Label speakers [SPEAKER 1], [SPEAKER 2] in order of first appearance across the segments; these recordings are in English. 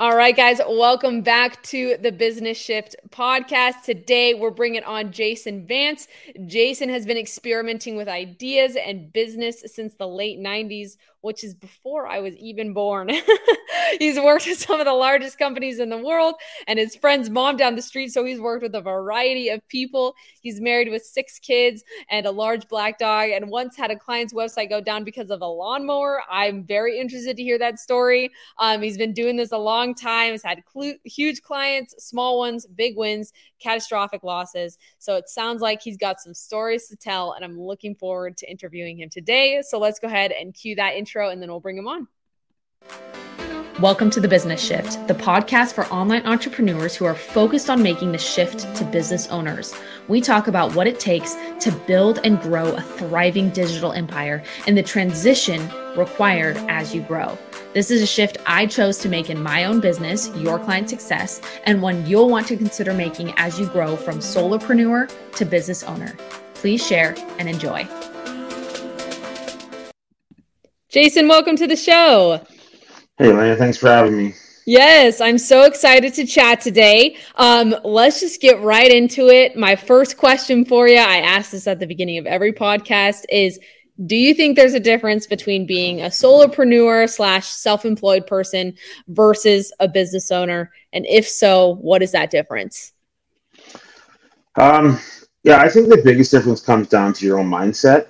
[SPEAKER 1] All right, guys, welcome back to the Business Shift podcast. Today, we're bringing on Jason Vance. Jason has been experimenting with ideas and business since the late 90s which is before I was even born. he's worked with some of the largest companies in the world and his friend's mom down the street. So he's worked with a variety of people. He's married with six kids and a large black dog, and once had a client's website go down because of a lawnmower. I'm very interested to hear that story. Um, he's been doing this a long time, he's had cl- huge clients, small ones, big wins, catastrophic losses. So it sounds like he's got some stories to tell, and I'm looking forward to interviewing him today. So let's go ahead and cue that intro intro and then we'll bring him on.
[SPEAKER 2] Welcome to The Business Shift, the podcast for online entrepreneurs who are focused on making the shift to business owners. We talk about what it takes to build and grow a thriving digital empire and the transition required as you grow. This is a shift I chose to make in my own business, Your Client Success, and one you'll want to consider making as you grow from solopreneur to business owner. Please share and enjoy.
[SPEAKER 1] Jason, welcome to the show.
[SPEAKER 3] Hey, Lana, thanks for having me.
[SPEAKER 1] Yes, I'm so excited to chat today. Um, let's just get right into it. My first question for you, I ask this at the beginning of every podcast, is do you think there's a difference between being a solopreneur slash self-employed person versus a business owner? And if so, what is that difference?
[SPEAKER 3] Um, yeah, I think the biggest difference comes down to your own mindset.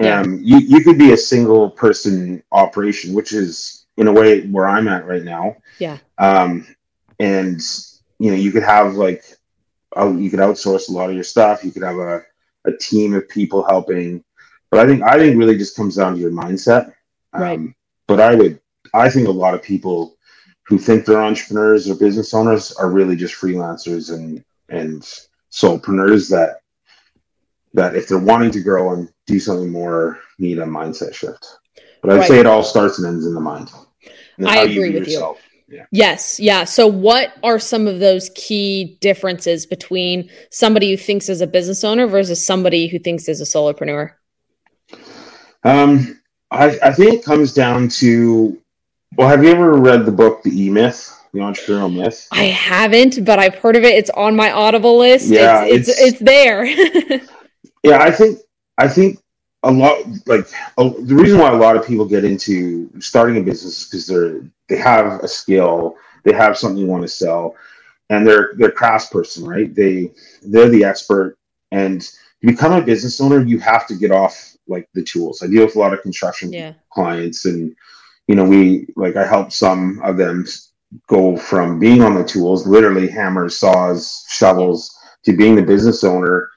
[SPEAKER 3] Yeah. Um, you, you could be a single person operation, which is in a way where I'm at right now.
[SPEAKER 1] Yeah.
[SPEAKER 3] Um, and you know, you could have like, oh, you could outsource a lot of your stuff. You could have a, a team of people helping, but I think, I think really just comes down to your mindset.
[SPEAKER 1] Um, right.
[SPEAKER 3] But I would, I think a lot of people who think they're entrepreneurs or business owners are really just freelancers and, and solopreneurs that that if they're wanting to grow and do something more, need a mindset shift. But I'd right. say it all starts and ends in the mind.
[SPEAKER 1] I agree you with yourself. you. Yeah. Yes. Yeah. So, what are some of those key differences between somebody who thinks as a business owner versus somebody who thinks as a solopreneur?
[SPEAKER 3] Um, I, I think it comes down to well, have you ever read the book The E Myth? The Entrepreneurial Myth?
[SPEAKER 1] I haven't, but I've heard of it. It's on my Audible list.
[SPEAKER 3] Yeah,
[SPEAKER 1] it's it's, it's, it's there.
[SPEAKER 3] Yeah, I think I think a lot like a, the reason why a lot of people get into starting a business is because they're they have a skill, they have something you want to sell, and they're they're craftsperson, right? They they're the expert, and to become a business owner, you have to get off like the tools. I deal with a lot of construction
[SPEAKER 1] yeah.
[SPEAKER 3] clients, and you know we like I help some of them go from being on the tools, literally hammers, saws, shovels, to being the business owner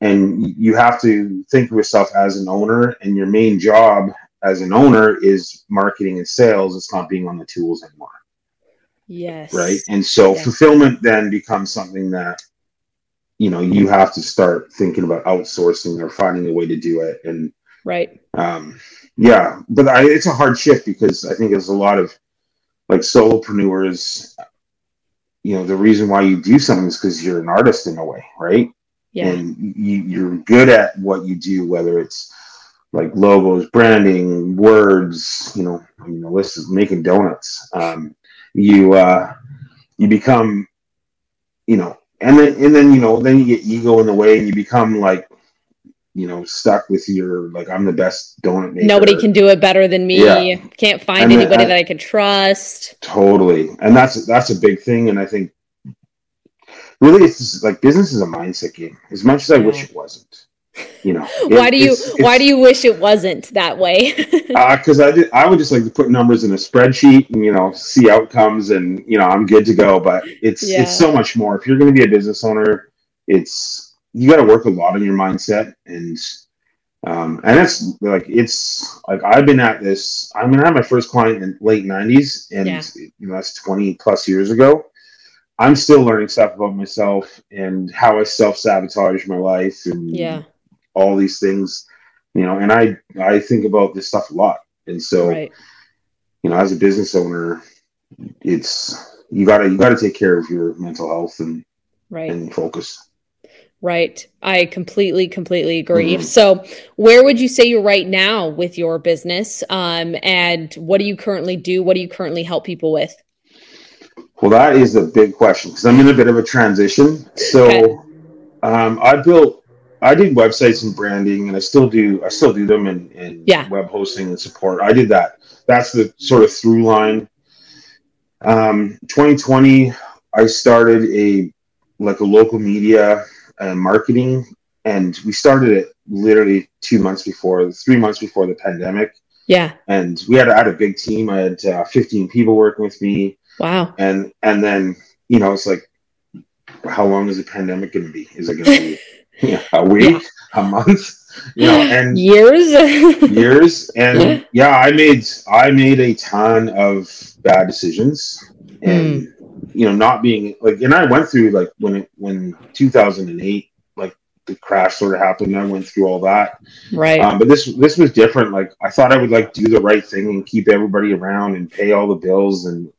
[SPEAKER 3] and you have to think of yourself as an owner and your main job as an owner is marketing and sales. It's not being on the tools anymore.
[SPEAKER 1] Yes.
[SPEAKER 3] Right? And so yes. fulfillment then becomes something that you know you have to start thinking about outsourcing or finding a way to do it. And
[SPEAKER 1] right.
[SPEAKER 3] um yeah but I, it's a hard shift because i think there's a lot of like solopreneurs you know the reason why you do something is because you're an artist in a way right
[SPEAKER 1] yeah.
[SPEAKER 3] and you, you're good at what you do, whether it's like logos, branding, words, you know, I mean, the list is making donuts. Um, you, uh, you become, you know, and then, and then, you know, then you get ego in the way and you become like, you know, stuck with your, like, I'm the best donut maker.
[SPEAKER 1] Nobody can do it better than me. Yeah. Can't find and anybody then, that I can trust.
[SPEAKER 3] Totally. And that's, that's a big thing. And I think really it's just, like business is a mindset game as much as i wish it wasn't you know
[SPEAKER 1] why do you it's, it's, why do you wish it wasn't that way
[SPEAKER 3] because uh, i did i would just like to put numbers in a spreadsheet and you know see outcomes and you know i'm good to go but it's yeah. it's so much more if you're going to be a business owner it's you got to work a lot on your mindset and um, and it's like it's like I've been at this. I'm gonna have my first client in late '90s, and yeah. you know that's 20 plus years ago. I'm still learning stuff about myself and how I self sabotage my life and
[SPEAKER 1] yeah.
[SPEAKER 3] all these things, you know. And I I think about this stuff a lot, and so right. you know, as a business owner, it's you gotta you gotta take care of your mental health and
[SPEAKER 1] right
[SPEAKER 3] and focus.
[SPEAKER 1] Right. I completely, completely agree. Mm-hmm. So, where would you say you're right now with your business? Um, and what do you currently do? What do you currently help people with?
[SPEAKER 3] Well, that is a big question because I'm in a bit of a transition. So, um, I built, I did websites and branding, and I still do. I still do them in, in
[SPEAKER 1] yeah.
[SPEAKER 3] web hosting and support. I did that. That's the sort of through line. Um, 2020, I started a like a local media and marketing, and we started it literally two months before, three months before the pandemic.
[SPEAKER 1] Yeah.
[SPEAKER 3] And we had, I had a big team. I had uh, 15 people working with me.
[SPEAKER 1] Wow.
[SPEAKER 3] And and then you know it's like, how long is the pandemic going to be? Is it going to be yeah, a week, yeah. a month? You know, and
[SPEAKER 1] years,
[SPEAKER 3] years, and yeah, I made I made a ton of bad decisions, and mm. you know, not being like, and I went through like when it when 2008 like the crash sort of happened. I went through all that.
[SPEAKER 1] Right.
[SPEAKER 3] Um, but this this was different. Like I thought I would like do the right thing and keep everybody around and pay all the bills. And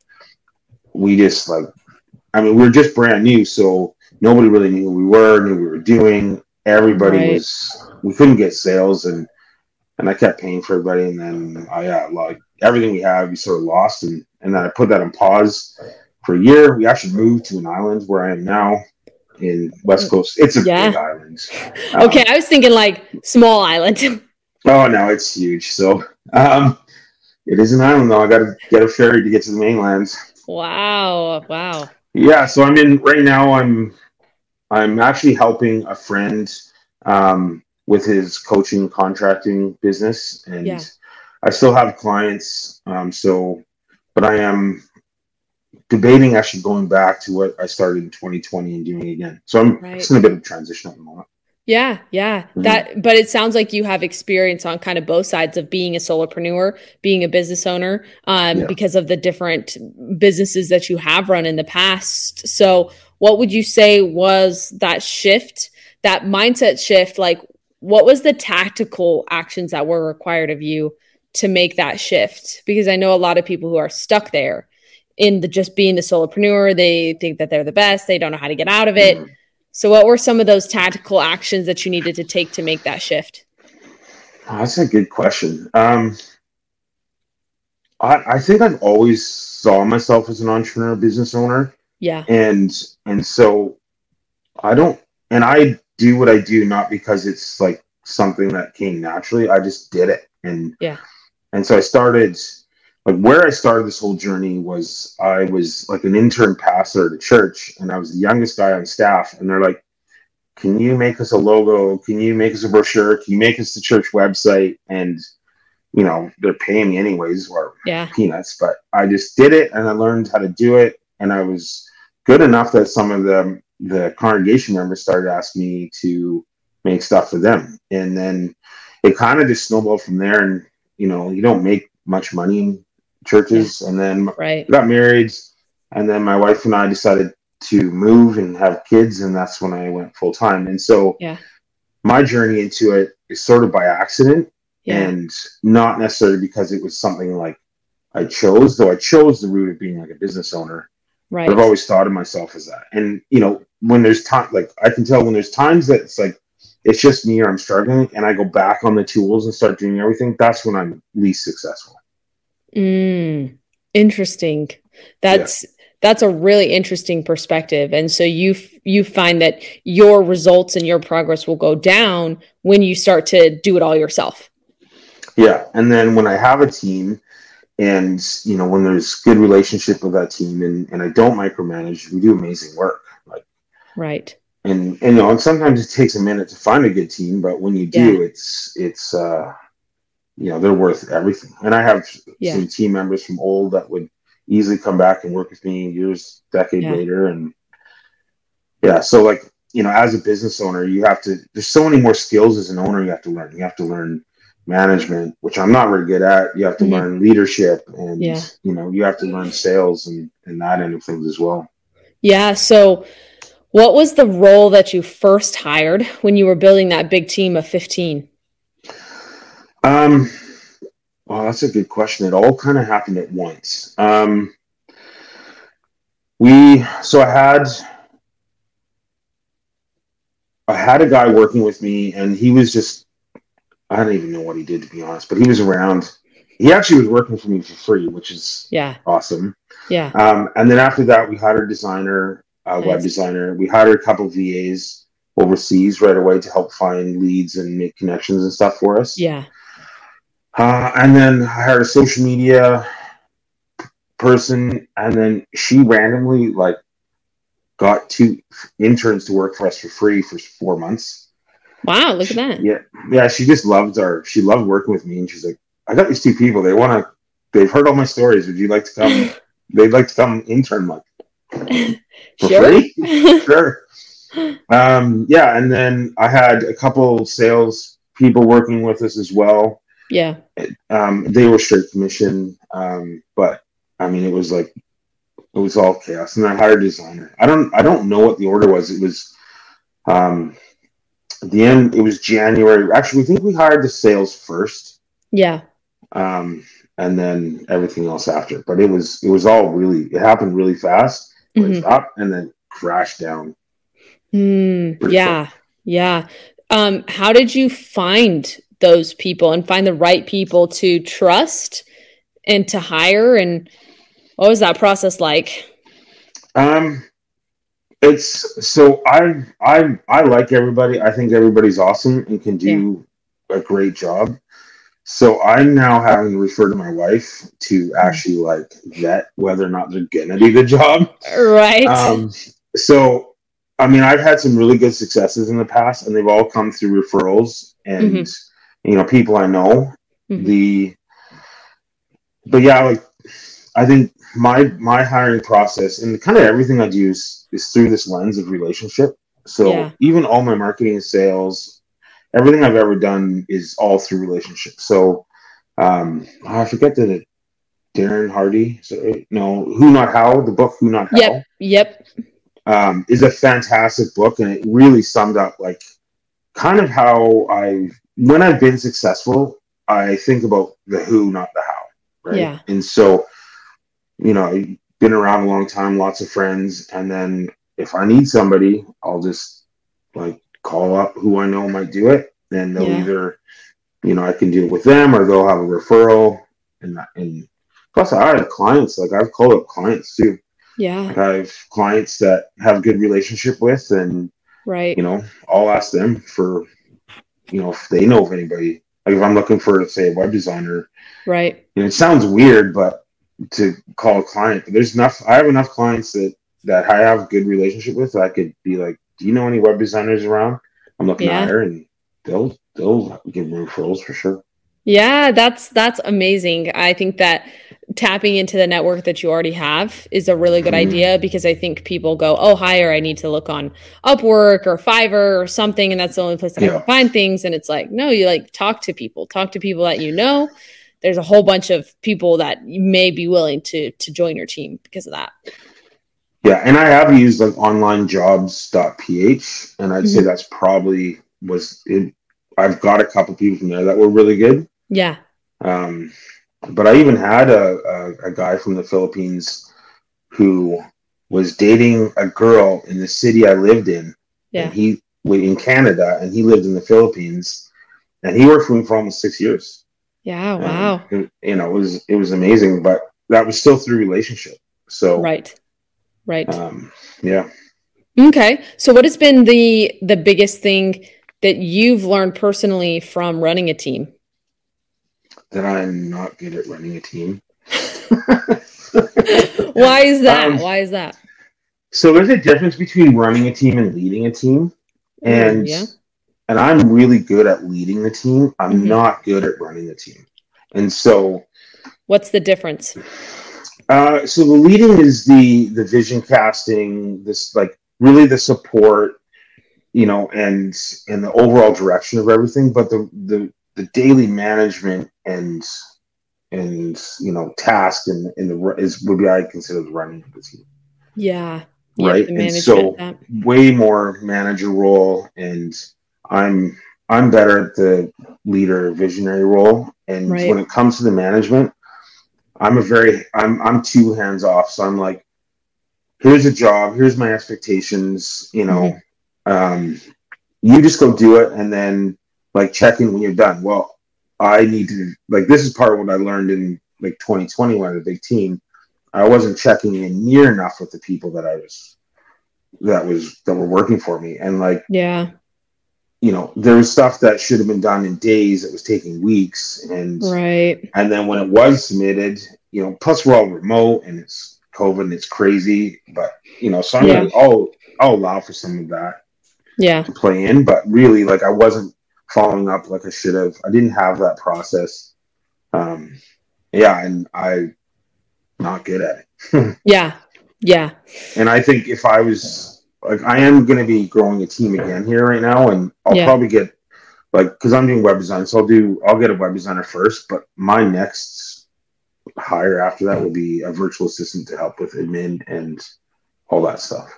[SPEAKER 3] we just like, I mean, we are just brand new, so nobody really knew who we were, knew we were doing. Everybody right. was. We couldn't get sales, and and I kept paying for everybody. And then I uh, like everything we have, we sort of lost, and and then I put that on pause for a year. We actually moved to an island where I am now in West Coast. It's a yeah. big island.
[SPEAKER 1] Um, okay, I was thinking like small island.
[SPEAKER 3] oh no, it's huge. So um, it is an island though. I got to get a ferry to get to the mainland.
[SPEAKER 1] Wow! Wow.
[SPEAKER 3] Yeah, so I'm in right now. I'm I'm actually helping a friend um, with his coaching contracting business, and yeah. I still have clients. Um, so, but I am debating actually going back to what I started in 2020 and doing again. So I'm right. just in a bit of transition at the moment.
[SPEAKER 1] Yeah, yeah. Mm-hmm. That but it sounds like you have experience on kind of both sides of being a solopreneur, being a business owner, um, yeah. because of the different businesses that you have run in the past. So what would you say was that shift, that mindset shift? Like what was the tactical actions that were required of you to make that shift? Because I know a lot of people who are stuck there in the just being the solopreneur. They think that they're the best. They don't know how to get out of it. Mm-hmm. So, what were some of those tactical actions that you needed to take to make that shift?
[SPEAKER 3] Oh, that's a good question. Um, I, I think I've always saw myself as an entrepreneur, business owner.
[SPEAKER 1] Yeah.
[SPEAKER 3] And and so I don't and I do what I do not because it's like something that came naturally. I just did it. And
[SPEAKER 1] yeah.
[SPEAKER 3] And so I started like where I started this whole journey was I was like an intern pastor at a church, and I was the youngest guy on staff. And they're like, "Can you make us a logo? Can you make us a brochure? Can you make us the church website?" And you know, they're paying me anyways, or
[SPEAKER 1] yeah.
[SPEAKER 3] peanuts. But I just did it, and I learned how to do it, and I was good enough that some of the the congregation members started asking me to make stuff for them, and then it kind of just snowballed from there. And you know, you don't make much money churches, and then
[SPEAKER 1] right.
[SPEAKER 3] got married, and then my wife and I decided to move and have kids, and that's when I went full time. And so,
[SPEAKER 1] yeah,
[SPEAKER 3] my journey into it is sort of by accident, yeah. and not necessarily because it was something like I chose, though I chose the route of being like a business owner.
[SPEAKER 1] Right.
[SPEAKER 3] But I've always thought of myself as that. And you know, when there's time, like I can tell when there's times that it's like it's just me or I'm struggling, and I go back on the tools and start doing everything. That's when I'm least successful.
[SPEAKER 1] Mm, interesting. That's yeah. that's a really interesting perspective. And so you you find that your results and your progress will go down when you start to do it all yourself.
[SPEAKER 3] Yeah, and then when I have a team and you know when there's good relationship with that team and and I don't micromanage, we do amazing work. Like
[SPEAKER 1] Right.
[SPEAKER 3] And and you know, and sometimes it takes a minute to find a good team, but when you do, yeah. it's it's uh you know they're worth everything. And I have yeah. some team members from old that would easily come back and work with me years, decade yeah. later, and yeah. So like you know, as a business owner, you have to. There's so many more skills as an owner you have to learn. You have to learn management, which I'm not very good at. You have to mm-hmm. learn leadership, and yeah. you know, you have to learn sales and and that end of things as well.
[SPEAKER 1] Yeah. So. What was the role that you first hired when you were building that big team of 15?
[SPEAKER 3] Um, well, that's a good question. It all kind of happened at once. Um, we so I had I had a guy working with me, and he was just I don't even know what he did to be honest, but he was around, he actually was working for me for free, which is
[SPEAKER 1] yeah
[SPEAKER 3] awesome.
[SPEAKER 1] Yeah.
[SPEAKER 3] Um, and then after that, we hired a designer, a nice. web designer. We hired a couple VAs overseas right away to help find leads and make connections and stuff for us.
[SPEAKER 1] Yeah.
[SPEAKER 3] Uh, and then I hired a social media person, and then she randomly like got two interns to work for us for free for four months.
[SPEAKER 1] Wow, look at that.
[SPEAKER 3] Yeah, yeah. She just loved our. She loved working with me, and she's like, "I got these two people. They want to. They've heard all my stories. Would you like to come? they'd like to come intern like for sure. free. sure. Um, yeah, and then I had a couple sales people working with us as well.
[SPEAKER 1] Yeah.
[SPEAKER 3] Um, they were straight commission, um, but I mean, it was like it was all chaos. And I hired a designer. I don't I don't know what the order was. It was um, the end. It was January. Actually, we think we hired the sales first.
[SPEAKER 1] Yeah.
[SPEAKER 3] Um, and then everything else after. But it was it was all really it happened really fast. Mm-hmm. up and then crashed down.
[SPEAKER 1] Mm, yeah, yeah. Um, how did you find those people and find the right people to trust and to hire? And what was that process like?
[SPEAKER 3] Um, it's so I I I like everybody. I think everybody's awesome and can do yeah. a great job. So I'm now having to refer to my wife to actually like vet whether or not they're gonna do the job.
[SPEAKER 1] Right.
[SPEAKER 3] Um, so I mean, I've had some really good successes in the past, and they've all come through referrals and mm-hmm. You know people I know. Mm-hmm. The but yeah, like I think my my hiring process and kind of everything I do is, is through this lens of relationship. So yeah. even all my marketing and sales, everything I've ever done is all through relationship. So um, I forget the Darren Hardy. So, no, Who Not How, the book Who Not How.
[SPEAKER 1] Yep. Yep
[SPEAKER 3] um, is a fantastic book, and it really summed up like kind of how I when I've been successful, I think about the who, not the how, right?
[SPEAKER 1] Yeah.
[SPEAKER 3] And so, you know, I've been around a long time, lots of friends, and then if I need somebody, I'll just like call up who I know might do it, Then they'll yeah. either, you know, I can do it with them, or they'll have a referral, and and plus I have clients like I've called up clients too
[SPEAKER 1] yeah.
[SPEAKER 3] I have clients that have a good relationship with, and
[SPEAKER 1] right,
[SPEAKER 3] you know, I'll ask them for, you know, if they know of anybody. Like if I'm looking for, say, a web designer,
[SPEAKER 1] right?
[SPEAKER 3] And it sounds weird, but to call a client, but there's enough. I have enough clients that that I have good relationship with. I could be like, "Do you know any web designers around?" I'm looking yeah. at her, and they'll they'll give me referrals for sure.
[SPEAKER 1] Yeah, that's that's amazing. I think that tapping into the network that you already have is a really good mm-hmm. idea because I think people go, oh, hire, I need to look on Upwork or Fiverr or something. And that's the only place that yeah. I can find things. And it's like, no, you like talk to people, talk to people that you know. There's a whole bunch of people that may be willing to to join your team because of that.
[SPEAKER 3] Yeah, and I have used like onlinejobs.ph, and I'd mm-hmm. say that's probably was it. I've got a couple people from there that were really good.
[SPEAKER 1] Yeah.
[SPEAKER 3] Um, but I even had a, a, a guy from the Philippines who was dating a girl in the city I lived in.
[SPEAKER 1] Yeah.
[SPEAKER 3] And he in Canada and he lived in the Philippines and he worked for me for almost six years.
[SPEAKER 1] Yeah, wow.
[SPEAKER 3] And, you know, it was it was amazing, but that was still through relationship. So
[SPEAKER 1] Right. Right.
[SPEAKER 3] Um, yeah.
[SPEAKER 1] Okay. So what has been the the biggest thing that you've learned personally from running a team?
[SPEAKER 3] That I'm not good at running a team.
[SPEAKER 1] Why is that? Um, Why is that?
[SPEAKER 3] So there's a difference between running a team and leading a team. And yeah. and I'm really good at leading the team. I'm mm-hmm. not good at running the team. And so
[SPEAKER 1] what's the difference?
[SPEAKER 3] Uh, so the leading is the the vision casting, this like really the support, you know, and and the overall direction of everything. But the the the daily management and and you know task and in the is would be I consider the running of the team.
[SPEAKER 1] Yeah.
[SPEAKER 3] Right. And so way more manager role and I'm I'm better at the leader visionary role. And right. when it comes to the management, I'm a very I'm I'm too hands off. So I'm like, here's a job, here's my expectations, you know. Mm-hmm. Um, you just go do it and then like checking when you're done. Well, I need to like this is part of what I learned in like 2020 when I was a big team. I wasn't checking in near enough with the people that I was that was that were working for me. And like
[SPEAKER 1] yeah,
[SPEAKER 3] you know, there was stuff that should have been done in days that was taking weeks. And
[SPEAKER 1] right.
[SPEAKER 3] And then when it was submitted, you know, plus we're all remote and it's COVID and it's crazy. But you know, so I'm yeah. gonna I'll I'll allow for some of that
[SPEAKER 1] yeah
[SPEAKER 3] to play in. But really like I wasn't following up like I should have. I didn't have that process. Um yeah, and I not good at
[SPEAKER 1] it. yeah. Yeah.
[SPEAKER 3] And I think if I was like, I am going to be growing a team again here right now, and I'll yeah. probably get like because I'm doing web design, so I'll do I'll get a web designer first, but my next hire after that will be a virtual assistant to help with admin and all that stuff.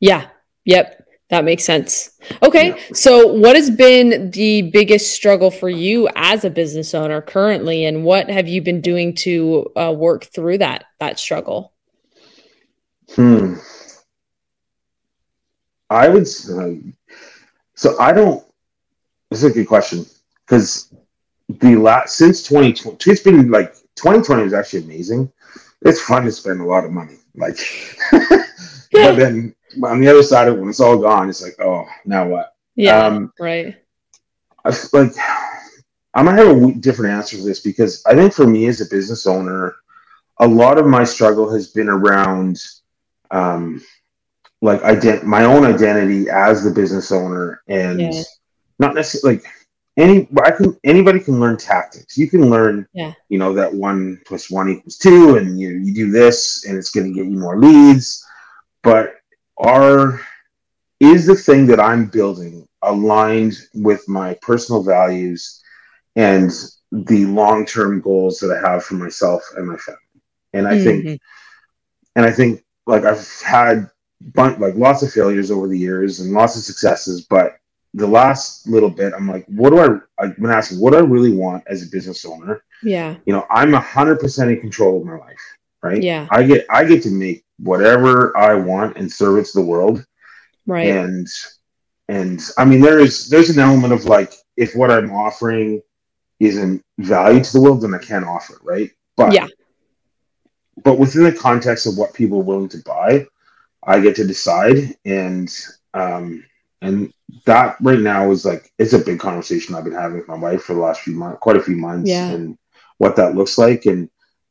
[SPEAKER 1] Yeah. Yep. That makes sense. Okay. Yeah. So, what has been the biggest struggle for you as a business owner currently, and what have you been doing to uh, work through that that struggle?
[SPEAKER 3] Hmm. I would. Uh, so I don't. This is a good question because the last since 2020, it's been like 2020 was actually amazing. It's fun to spend a lot of money, like, but then on the other side of it, when it's all gone, it's like, oh, now what?
[SPEAKER 1] Yeah, um, right.
[SPEAKER 3] I, like, I'm gonna have a different answer for this because I think for me as a business owner, a lot of my struggle has been around, um, like ident- my own identity as the business owner, and yeah. not necessarily like any. I can anybody can learn tactics. You can learn,
[SPEAKER 1] yeah.
[SPEAKER 3] you know, that one plus one equals two, and you you do this, and it's going to get you more leads, but are is the thing that I'm building aligned with my personal values and the long-term goals that I have for myself and my family. And I mm-hmm. think and I think like I've had bunch, like lots of failures over the years and lots of successes, but the last little bit, I'm like, what do I? I've been asking, what do I really want as a business owner?
[SPEAKER 1] Yeah,
[SPEAKER 3] you know, I'm a hundred percent in control of my life, right?
[SPEAKER 1] Yeah,
[SPEAKER 3] I get I get to make whatever I want and serve it to the world.
[SPEAKER 1] Right.
[SPEAKER 3] And and I mean there is there's an element of like if what I'm offering isn't value to the world, then I can't offer it, right? But
[SPEAKER 1] yeah.
[SPEAKER 3] But within the context of what people are willing to buy, I get to decide and um and that right now is like it's a big conversation I've been having with my wife for the last few months, quite a few months,
[SPEAKER 1] yeah.
[SPEAKER 3] and what that looks like and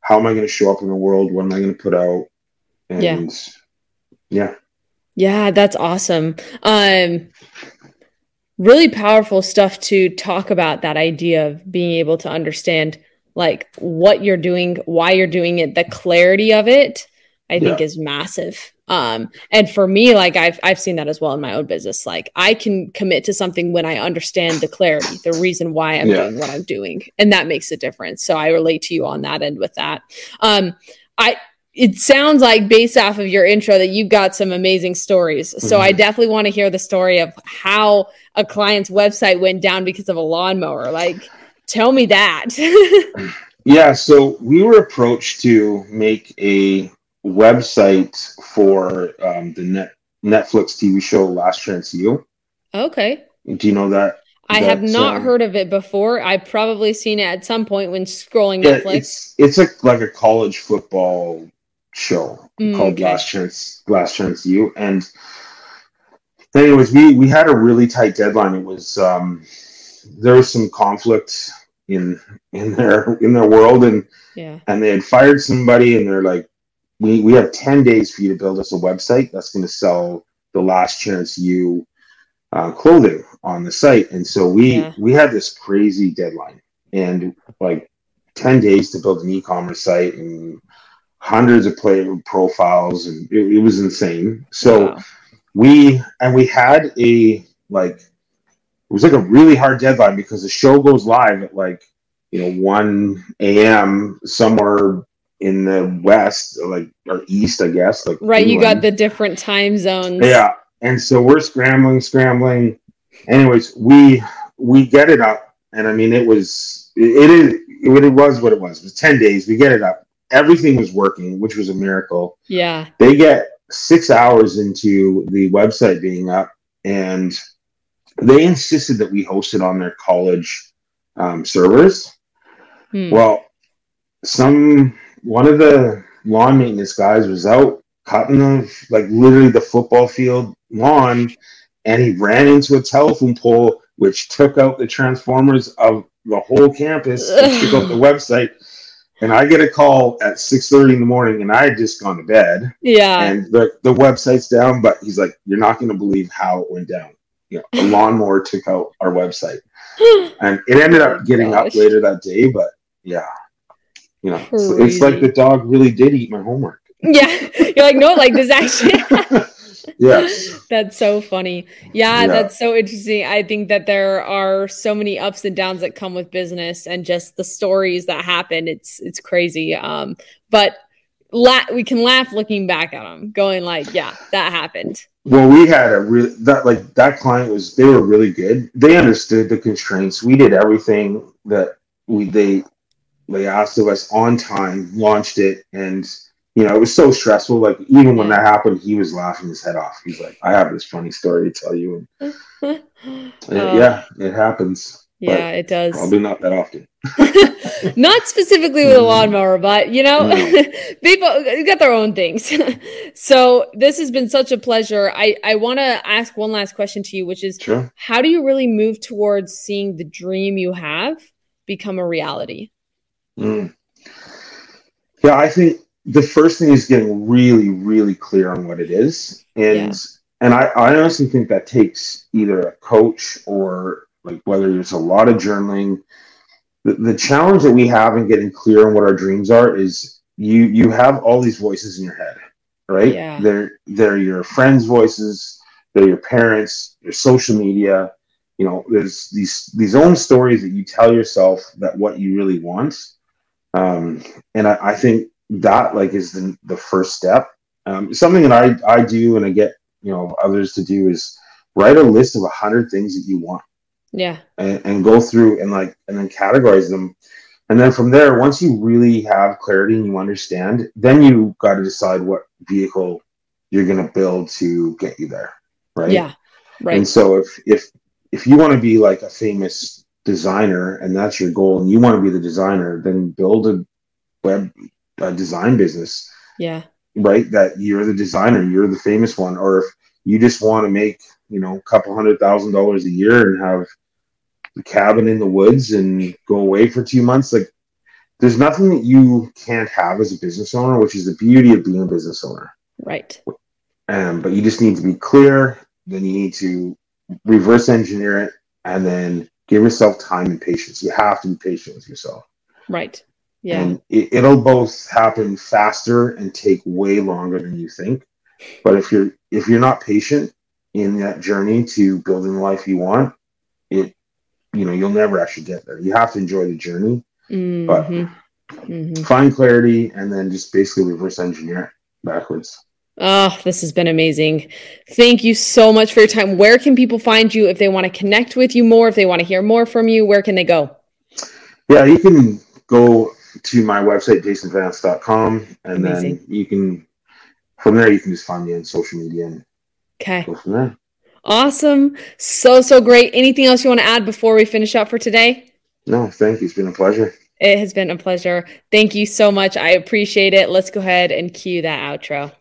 [SPEAKER 3] how am I going to show up in the world? What am I going to put out? And yeah. yeah.
[SPEAKER 1] Yeah, that's awesome. Um really powerful stuff to talk about that idea of being able to understand like what you're doing, why you're doing it, the clarity of it, I think yeah. is massive. Um, and for me, like I've I've seen that as well in my own business. Like I can commit to something when I understand the clarity, the reason why I'm yeah. doing what I'm doing, and that makes a difference. So I relate to you on that end with that. Um, I it sounds like based off of your intro that you've got some amazing stories. So mm-hmm. I definitely want to hear the story of how a client's website went down because of a lawnmower. Like, tell me that.
[SPEAKER 3] yeah. So we were approached to make a website for um, the net Netflix TV show Last Chance U.
[SPEAKER 1] Okay.
[SPEAKER 3] Do you know that?
[SPEAKER 1] I have not um, heard of it before. I've probably seen it at some point when scrolling yeah, Netflix.
[SPEAKER 3] It's it's a, like a college football show mm, called okay. Last Chance Last Chance U. And anyways, we we had a really tight deadline. It was um, there was some conflict in in their in their world, and
[SPEAKER 1] yeah,
[SPEAKER 3] and they had fired somebody, and they're like, we we have ten days for you to build us a website that's going to sell the Last Chance U uh, clothing on the site, and so we yeah. we had this crazy deadline, and like 10 days to build an e-commerce site and hundreds of player profiles, and it, it was insane. So wow. we and we had a like it was like a really hard deadline because the show goes live at like you know 1 a.m. somewhere in the west like or east i guess like
[SPEAKER 1] right England. you got the different time zones
[SPEAKER 3] yeah and so we're scrambling scrambling anyways we we get it up and i mean it was it, it is it, it was what it was it was 10 days we get it up everything was working, which was a miracle.
[SPEAKER 1] Yeah.
[SPEAKER 3] They get six hours into the website being up, and they insisted that we host it on their college um, servers. Hmm. Well, some one of the lawn maintenance guys was out cutting the like literally the football field lawn, and he ran into a telephone pole which took out the transformers of the whole campus and took out the website. And I get a call at six thirty in the morning, and I had just gone to bed.
[SPEAKER 1] Yeah,
[SPEAKER 3] and the the website's down, but he's like, "You're not going to believe how it went down." You know, a lawnmower took out our website, and it ended up getting Gosh. up later that day. But yeah, you know, it's, it's, like the dog really did eat my homework.
[SPEAKER 1] Yeah, you're like, no, like this actually.
[SPEAKER 3] yes.
[SPEAKER 1] That's so funny. Yeah, yeah, that's so interesting. I think that there are so many ups and downs that come with business and just the stories that happen. It's it's crazy. Um, but la- we can laugh looking back at them, going like, yeah, that happened.
[SPEAKER 3] Well, we had a real that like that client was they were really good. They understood the constraints. We did everything that we they they asked us on time, launched it, and you know, it was so stressful. Like even when that happened, he was laughing his head off. He's like, "I have this funny story to tell you." And, uh, yeah, it happens.
[SPEAKER 1] Yeah, it does.
[SPEAKER 3] Probably not that often.
[SPEAKER 1] not specifically with a lawnmower, but you know, people got their own things. so this has been such a pleasure. I I want to ask one last question to you, which is,
[SPEAKER 3] sure.
[SPEAKER 1] how do you really move towards seeing the dream you have become a reality?
[SPEAKER 3] Mm. Yeah, I think the first thing is getting really, really clear on what it is. And yeah. and I, I honestly think that takes either a coach or like whether it's a lot of journaling. The, the challenge that we have in getting clear on what our dreams are is you you have all these voices in your head, right?
[SPEAKER 1] Yeah.
[SPEAKER 3] They're they're your friends' voices, they're your parents, your social media. You know, there's these these own stories that you tell yourself that what you really want. Um, and I, I think that like is the, the first step. Um, something that I, I do and I get, you know, others to do is write a list of a hundred things that you want.
[SPEAKER 1] Yeah.
[SPEAKER 3] And, and go through and like, and then categorize them. And then from there, once you really have clarity and you understand, then you got to decide what vehicle you're going to build to get you there. Right.
[SPEAKER 1] Yeah. Right.
[SPEAKER 3] And so if, if, if you want to be like a famous designer and that's your goal and you want to be the designer, then build a web a design business.
[SPEAKER 1] Yeah.
[SPEAKER 3] Right. That you're the designer, you're the famous one. Or if you just want to make, you know, a couple hundred thousand dollars a year and have the cabin in the woods and go away for two months, like there's nothing that you can't have as a business owner, which is the beauty of being a business owner.
[SPEAKER 1] Right.
[SPEAKER 3] Um, but you just need to be clear. Then you need to reverse engineer it and then give yourself time and patience. You have to be patient with yourself.
[SPEAKER 1] Right. Yeah.
[SPEAKER 3] And it, will both happen faster and take way longer than you think. But if you're if you're not patient in that journey to building the life you want, it you know you'll never actually get there. You have to enjoy the journey, mm-hmm. but mm-hmm. find clarity and then just basically reverse engineer it backwards.
[SPEAKER 1] Oh, this has been amazing. Thank you so much for your time. Where can people find you if they want to connect with you more, if they want to hear more from you? Where can they go?
[SPEAKER 3] Yeah, you can go to my website, jasonvance.com. And Amazing. then you can, from there, you can just find me on social media and
[SPEAKER 1] okay.
[SPEAKER 3] go from there.
[SPEAKER 1] Awesome. So, so great. Anything else you want to add before we finish up for today?
[SPEAKER 3] No, thank you. It's been a pleasure.
[SPEAKER 1] It has been a pleasure. Thank you so much. I appreciate it. Let's go ahead and cue that outro.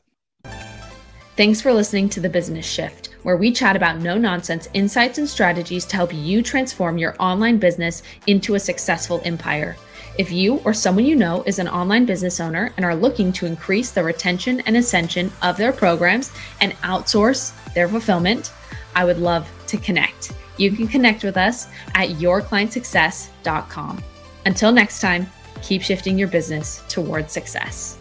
[SPEAKER 2] Thanks for listening to The Business Shift, where we chat about no nonsense insights and strategies to help you transform your online business into a successful empire. If you or someone you know is an online business owner and are looking to increase the retention and ascension of their programs and outsource their fulfillment, I would love to connect. You can connect with us at yourclientsuccess.com. Until next time, keep shifting your business towards success.